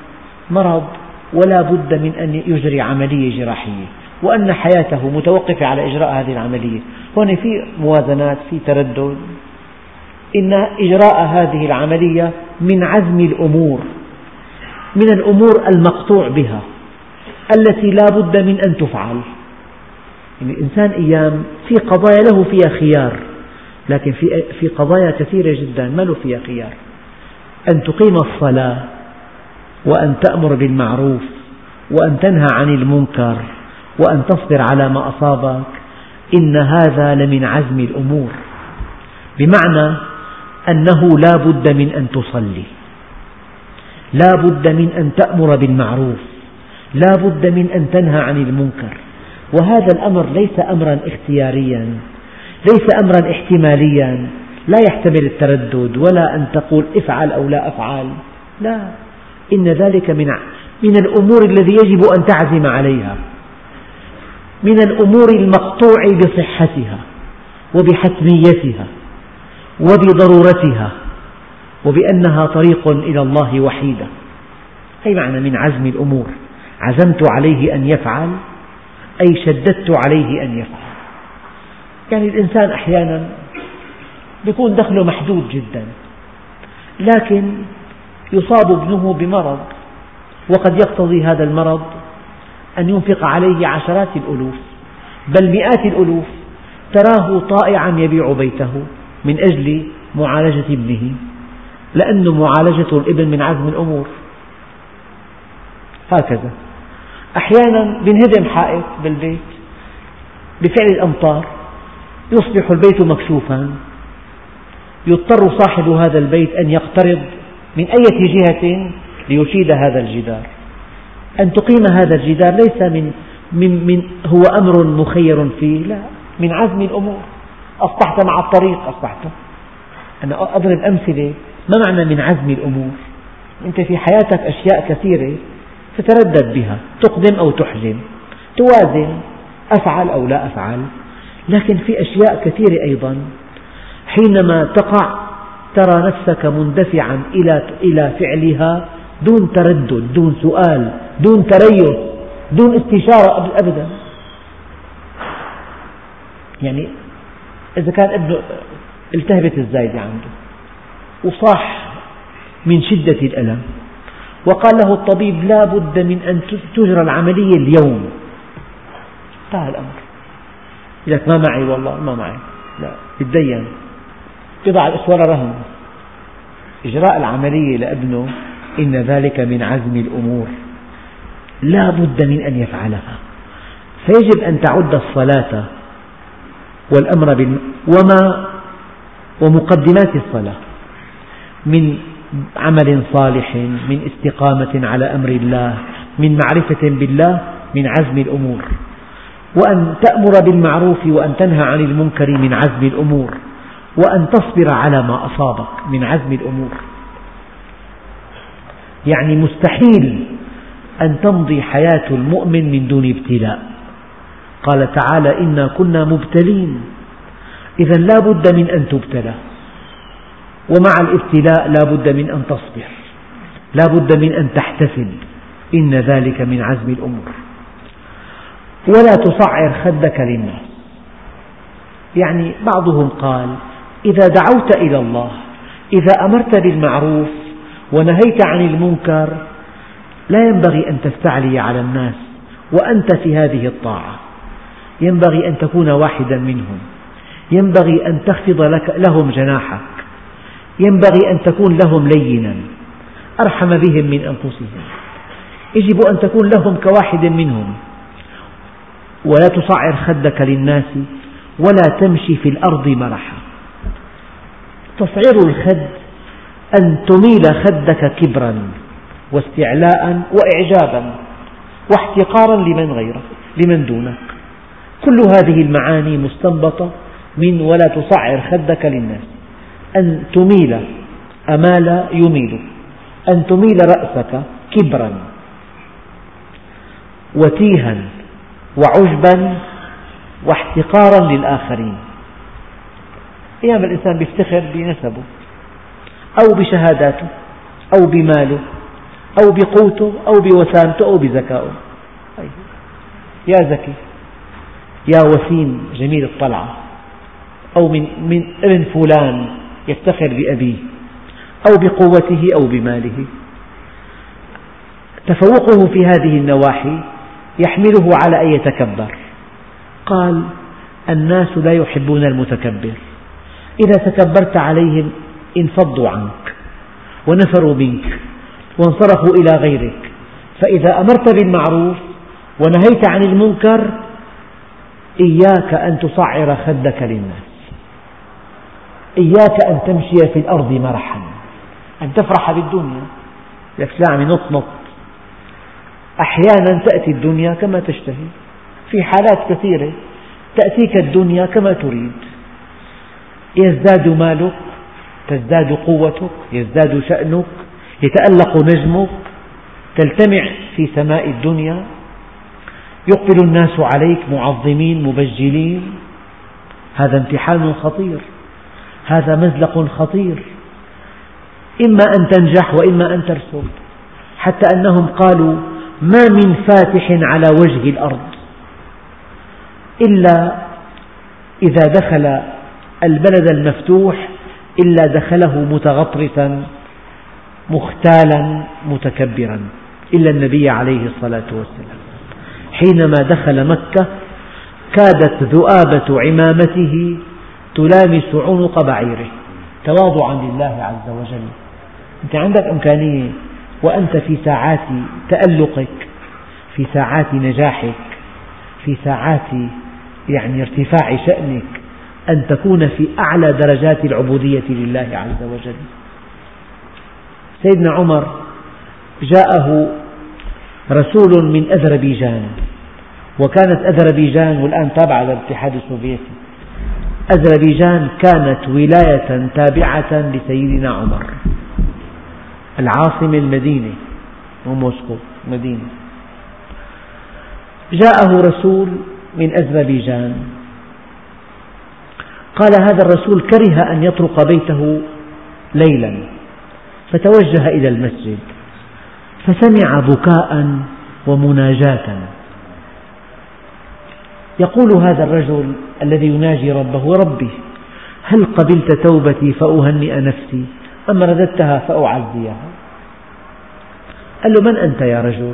مرض ولا بد من أن يجري عملية جراحية. وأن حياته متوقفة على إجراء هذه العملية. هون في موازنات في تردد. إن إجراء هذه العملية من عزم الأمور من الأمور المقطوع بها التي لا بد من أن تفعل. يعني الإنسان أيام في قضايا له فيها خيار لكن في في قضايا كثيرة جدا ما له فيها خيار. أن تقيم الصلاة وأن تأمر بالمعروف وأن تنهى عن المنكر وأن تصبر على ما أصابك. إن هذا لمن عزم الأمور. بمعنى أنه لا بد من أن تصلي. لا بد من أن تأمر بالمعروف. لا بد من أن تنهى عن المنكر. وهذا الأمر ليس أمرا اختياريا ليس أمرا احتماليا. لا يحتمل التردد ولا أن تقول افعل أو لا أفعل. لا. إن ذلك من من الأمور الذي يجب أن تعزم عليها. من الأمور المقطوع بصحتها وبحتميتها وبضرورتها وبأنها طريق إلى الله وحيدة. أي معنى من عزم الأمور؟ عزمت عليه أن يفعل أي شددت عليه أن يفعل. يعني الإنسان أحيانا يكون دخله محدود جدا لكن يصاب ابنه بمرض وقد يقتضي هذا المرض أن ينفق عليه عشرات الألوف بل مئات الألوف تراه طائعا يبيع بيته من أجل معالجة ابنه لأن معالجة الإبن من عزم الأمور. هكذا. أحيانا ينهدم حائط بالبيت بفعل الأمطار يصبح البيت مكشوفا. يضطر صاحب هذا البيت أن يقترض من أي جهة ليشيد هذا الجدار. أن تقيم هذا الجدار ليس من, من, من هو أمر مخير فيه لا من عزم الأمور. أصبحت مع الطريق أصبحت. أنا أضرب أمثلة ما معنى من عزم الأمور؟ أنت في حياتك أشياء كثيرة تتردد بها تقدم أو تحجم توازن أفعل أو لا أفعل. لكن في أشياء كثيرة أيضا حينما تقع ترى نفسك مندفعا إلى إلى فعلها دون تردد، دون سؤال، دون تريث، دون استشارة أبدا. يعني إذا كان ابنه التهبت الزايدة عنده وصاح من شدة الألم وقال له الطبيب لا بد من أن تجرى العملية اليوم. انتهى الأمر. لك ما معي والله ما معي. لا يتدين. يضع الأسوار رهن. إجراء العملية لابنه إن ذلك من عزم الأمور. لا بد من أن يفعلها. فيجب أن تعد الصلاة والأمر بال وما ومقدمات الصلاة من عمل صالح من استقامة على أمر الله من معرفة بالله من عزم الأمور. وأن تأمر بالمعروف وأن تنهى عن المنكر من عزم الأمور. وأن تصبر على ما أصابك من عزم الأمور. يعني مستحيل أن تمضي حياة المؤمن من دون ابتلاء. قال تعالى إنا كنا مبتلين. إذا لا بد من أن تبتلى. ومع الابتلاء لا بد من أن تصبر. لا بد من أن تحتسب. إن ذلك من عزم الأمور. ولا تصعر خدك للناس. يعني بعضهم قال إذا دعوت إلى الله إذا أمرت بالمعروف ونهيت عن المنكر لا ينبغي أن تستعلي على الناس وأنت في هذه الطاعة. ينبغي أن تكون واحدا منهم. ينبغي أن تخفض لك لهم جناحك. ينبغي أن تكون لهم لينا. أرحم بهم من أنفسهم. يجب أن تكون لهم كواحد منهم. ولا تصعر خدك للناس ولا تمشي في الأرض مرحا. تصعير الخد أن تميل خدك كبرا واستعلاء وإعجابا واحتقارا لمن غيرك لمن دونك. كل هذه المعاني مستنبطة من ولا تصعر خدك للناس. أن تميل أمال يميل أن تميل رأسك كبرا. وتيها وعجبا واحتقارا للآخرين. أيام الإنسان يفتخر بنسبه. أو بشهاداته أو بماله أو بقوته أو بوسامته أو بذكائه يا ذكي يا وسيم جميل الطلعة أو من, من ابن فلان يفتخر بأبيه أو بقوته أو بماله. تفوقه في هذه النواحي يحمله على أن يتكبر. قال الناس لا يحبون المتكبر. إذا تكبرت عليهم انفضوا عنك ونفروا منك وانصرفوا إلى غيرك. فإذا أمرت بالمعروف ونهيت عن المنكر إياك أن تصعر خدك للناس. إياك أن تمشي في الأرض مرحا. أن تفرح بالدنيا. لك لا عم نط. أحيانا تأتي الدنيا كما تشتهي. في حالات كثيرة تأتيك الدنيا كما تريد. يزداد مالك تزداد قوتك يزداد شأنك يتألق نجمك تلتمع في سماء الدنيا. يقبل الناس عليك معظمين مبجلين. هذا امتحان خطير هذا مزلق خطير. إما أن تنجح وإما أن ترسب حتى أنهم قالوا ما من فاتح على وجه الأرض. إلا إذا دخل البلد المفتوح إلا دخله متغطرسا مختالا متكبرا إلا النبي عليه الصلاة والسلام. حينما دخل مكة كادت ذؤابة عمامته تلامس عنق بعيره. تواضعا لله عز وجل. أنت عندك إمكانية وأنت في ساعات تألقك في ساعات نجاحك في ساعات يعني ارتفاع شأنك أن تكون في أعلى درجات العبودية لله عز وجل. سيدنا عمر جاءه رسول من أذربيجان وكانت أذربيجان والآن تابعة للاتحاد السوفيتي. أذربيجان كانت ولاية تابعة لسيدنا عمر العاصمة المدينة مو موسكو مدينة. جاءه رسول من أذربيجان قال هذا الرسول كره أن يطرق بيته ليلا فتوجه إلى المسجد فسمع بكاء ومناجاة. يقول هذا الرجل الذي يناجي ربه ربي هل قبلت توبتي فأهنئ نفسي؟ أم رددتها فأعزيها قال له من أنت يا رجل؟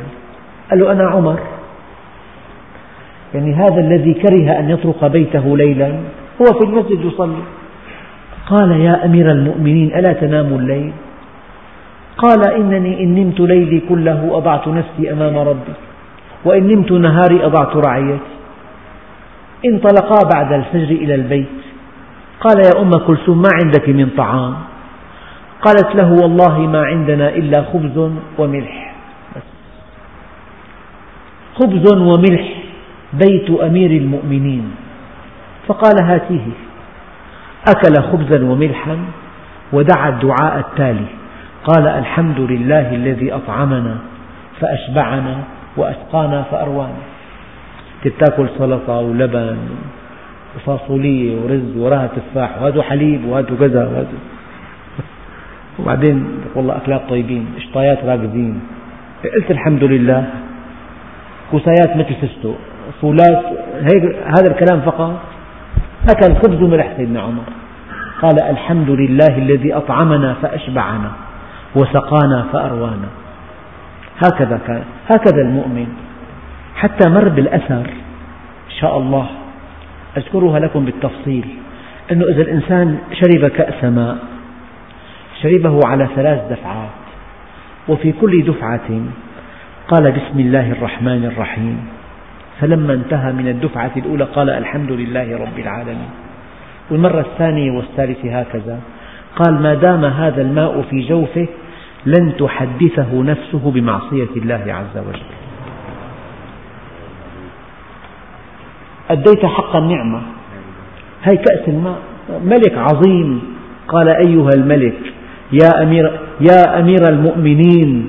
قال له أنا عمر. يعني هذا الذي كره أن يطرق بيته ليلا هو في المسجد يصلي. قال يا أمير المؤمنين ألا تنام الليل؟ قال إنني إن نمت ليلي كله أضعت نفسي أمام ربي وإن نمت نهاري أضعت رعيتي. انطلقا بعد الفجر إلى البيت. قال يا أم كلثوم ما عندك من طعام؟ قالت له والله ما عندنا إلا خبز وملح. خبز وملح بيت أمير المؤمنين. فقال هاتيه. أكل خبزا وملحا ودعا الدعاء التالي. قال الحمد لله الذي أطعمنا فأشبعنا وأسقانا فأروانا. تاكل سلطة ولبن وفاصولية ورز وراها تفاح وهذا حليب وهذا كذا وهذا. وبعدين والله أكلات طيبين اشطايات راكزين قلت الحمد لله. كوسايات مثل سستو. فولات هذا الكلام فقط؟ أكل خبز وملح سيدنا عمر. قال الحمد لله الذي أطعمنا فأشبعنا وسقانا فأروانا. هكذا كان هكذا المؤمن. حتى مر بالأثر إن شاء الله أذكرها لكم بالتفصيل أنه إذا الإنسان شرب كأس ماء شربه على ثلاث دفعات وفي كل دفعة قال بسم الله الرحمن الرحيم. فلما انتهى من الدفعة الأولى قال الحمد لله رب العالمين. والمرة الثانية والثالثة هكذا. قال ما دام هذا الماء في جوفه لن تحدثه نفسه بمعصية الله عز وجل. أديت حق النعمة. هي كأس الماء. ملك عظيم. قال أيها الملك يا أمير, يا أمير المؤمنين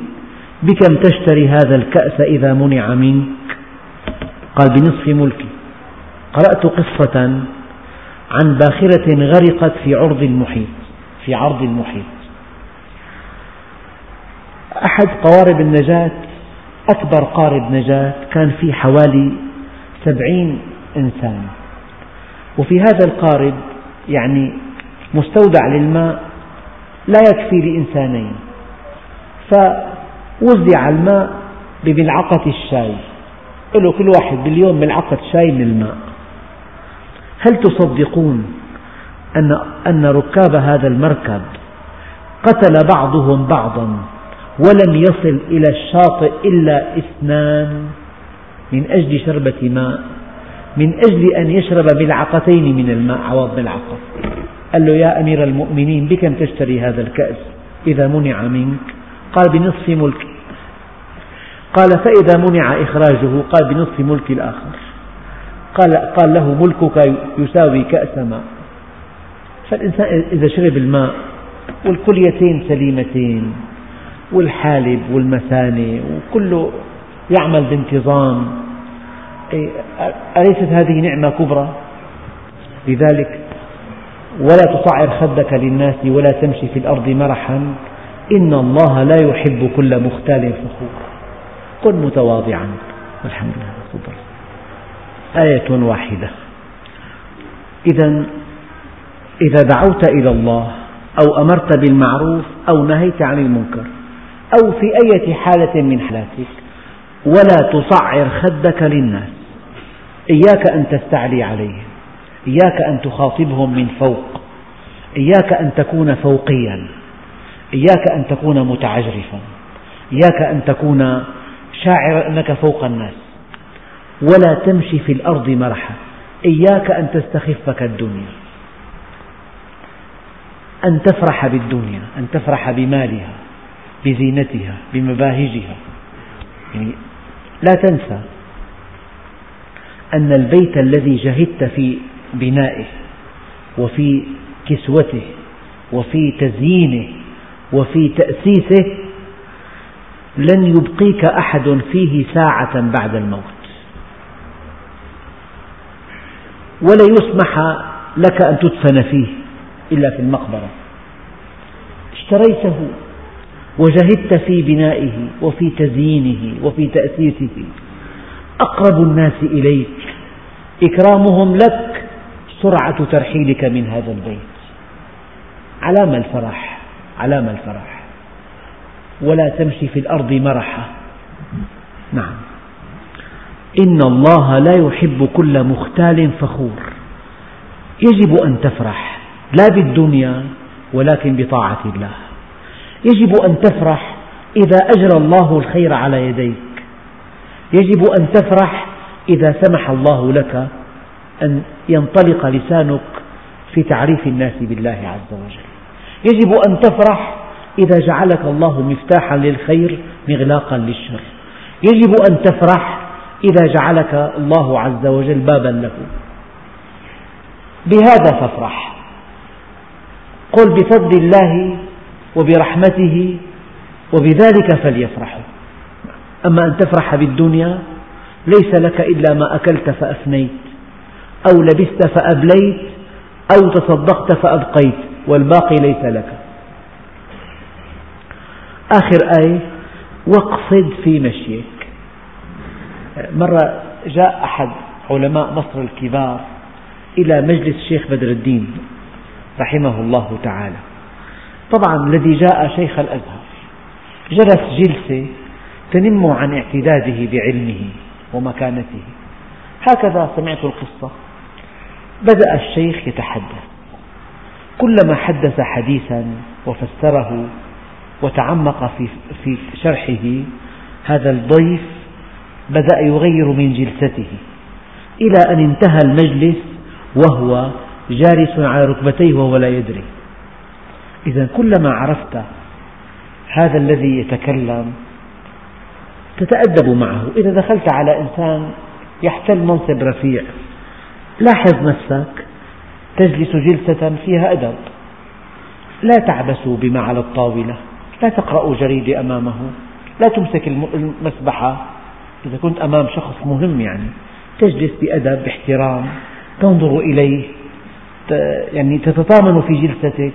بكم تشتري هذا الكأس إذا منع منك؟ قال بنصف ملكي قرأت قصة عن باخرة غرقت في عرض المحيط في عرض المحيط. أحد قوارب النجاة أكبر قارب نجاة كان فيه حوالي سبعين إنسان. وفي هذا القارب يعني مستودع للماء لا يكفي لإنسانين. فوزع الماء بملعقة الشاي. له كل واحد باليوم ملعقة شاي من الماء. هل تصدقون أن, أن ركاب هذا المركب قتل بعضهم بعضا ولم يصل إلى الشاطئ إلا اثنان؟ من أجل شربة ماء من أجل أن يشرب ملعقتين من الماء. عوض ملعقة قال له يا أمير المؤمنين بكم تشتري هذا الكأس؟ إذا منع منك. قال بنصف ملك. قال فإذا منع إخراجه قال بنصف ملك الآخر. قال, قال له ملكك يساوي كأس ماء. فالإنسان إذا شرب الماء والكليتين سليمتين والحالب والمثانة وكله يعمل بانتظام أليست هذه نعمة كبرى؟ لذلك ولا تصعر خدك للناس ولا تمشي في الأرض مرحا. إن الله لا يحب كل مختال فخور. كن متواضعا. والحمد لله تفضل آية واحدة. إذا إذا دعوت إلى الله أو أمرت بالمعروف أو نهيت عن المنكر أو في أي حالة من حالاتك ولا تصعر خدك للناس. إياك أن تستعلي عليهم. إياك أن تخاطبهم من فوق. إياك أن تكون فوقيا. إياك أن تكون متعجرفا. إياك أن تكون شاعرا أنك فوق الناس. ولا تمشي في الأرض مرحا. إياك أن تستخفك الدنيا. أن تفرح بالدنيا أن تفرح بمالها بزينتها بمباهجها. يعني لا تنسى أن البيت الذي جهدت في بنائه وفي كسوته وفي تزيينه وفي تأسيسه لن يبقيك أحد فيه ساعة بعد الموت. ولا يسمح لك أن تدفن فيه إلا في المقبرة. اشتريته وجهدت في بنائه وفي تزيينه وفي تأسيسه أقرب الناس إليك إكرامهم لك سرعة ترحيلك من هذا البيت. علام الفرح علام الفرح. ولا تمشي في الأرض مرحا. نعم. إن الله لا يحب كل مختال فخور. يجب أن تفرح لا بالدنيا ولكن بطاعة الله. يجب أن تفرح إذا أجرى الله الخير على يديك. يجب أن تفرح إذا سمح الله لك أن ينطلق لسانك في تعريف الناس بالله عز وجل. يجب أن تفرح إذا جعلك الله مفتاحا للخير مغلاقا للشر. يجب أن تفرح إذا جعلك الله عز وجل بابا له. بهذا فافرح. قل بفضل الله وبرحمته وبذلك فليفرحوا. أما أن تفرح بالدنيا ليس لك إلا ما أكلت فأفنيت أو لبست فأبليت أو تصدقت فأبقيت والباقي ليس لك. آخر آية واقصد في مشيك. مرة جاء أحد علماء مصر الكبار إلى مجلس الشيخ بدر الدين رحمه الله تعالى. طبعا الذي جاء شيخ الأزهر جلس جلسة تنم عن اعتداده بعلمه ومكانته. هكذا سمعت القصة. بدأ الشيخ يتحدث. كلما حدث حديثا وفسره وتعمق في, في شرحه هذا الضيف بدأ يغير من جلسته إلى أن انتهى المجلس وهو جالس على ركبتيه وهو لا يدري. إذا كلما عرفت هذا الذي يتكلم تتأدب معه. إذا دخلت على إنسان يحتل منصب رفيع لاحظ نفسك تجلس جلسة فيها أدب لا تعبثوا بما على الطاولة. لا تقرأوا جريدة أمامه. لا تمسك المسبحة. إذا كنت أمام شخص مهم يعني تجلس بأدب باحترام تنظر إليه يعني تتطامن في جلستك.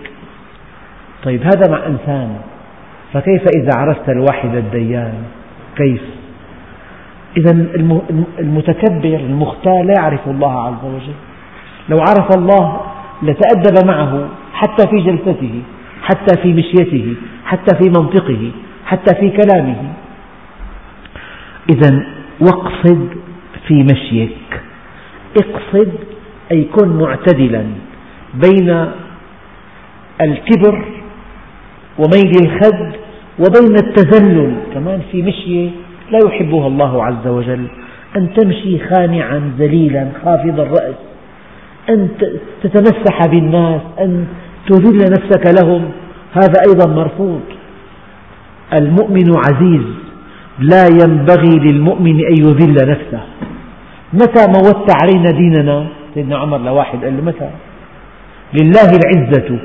طيب هذا مع إنسان. فكيف إذا عرفت الواحد الديان؟ كيف؟ إذا المتكبر المختال لا يعرف الله عز وجل. لو عرف الله لتأدب معه حتى في جلسته. حتى في مشيته حتى في منطقه حتى في كلامه. إذا واقصد في مشيك. اقصد أي كن معتدلا بين الكبر وميل الخد وبين التذلل. كمان في مشية لا يحبها الله عز وجل. أن تمشي خانعا ذليلا خافض الرأس. أن تتمسح بالناس أن تذل نفسك لهم. هذا أيضا مرفوض. المؤمن عزيز لا ينبغي للمؤمن أن يذل نفسه. متى موت علينا ديننا؟ سيدنا عمر لواحد قال له متى؟ لله العزة.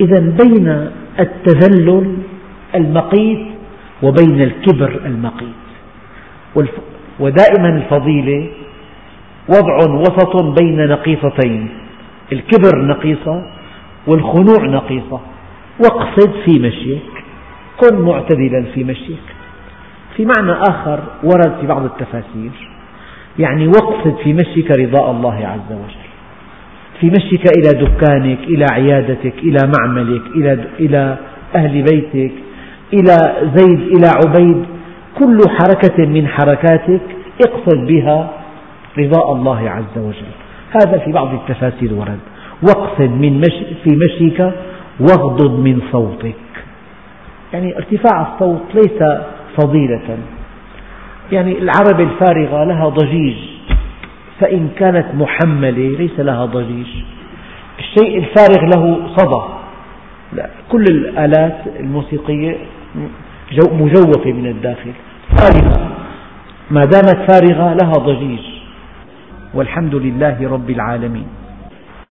إذا بين التذلل المقيت وبين الكبر المقيت. ودائما الفضيلة وضع وسط بين نقيصتين. الكبر نقيصة والخنوع نقيصة. واقصد في مشيك. كن معتدلا في مشيك. في معنى آخر ورد في بعض التفاسير. يعني واقصد في مشيك رضاء الله عز وجل. في مشيك إلى دكانك إلى عيادتك إلى معملك إلى, إلى أهل بيتك إلى زيد إلى عبيد. كل حركة من حركاتك اقصد بها رضاء الله عز وجل. هذا في بعض التفاسير ورد. واقصد من مشي في مشيك واغضض من صوتك. يعني ارتفاع الصوت ليس فضيلة. يعني العرب الفارغة لها ضجيج فإن كانت محملة ليس لها ضجيج. الشيء الفارغ له صدى. لا كل الآلات الموسيقية مجوفة من الداخل. فارغة. ما دامت فارغة لها ضجيج. والحمد لله رب العالمين.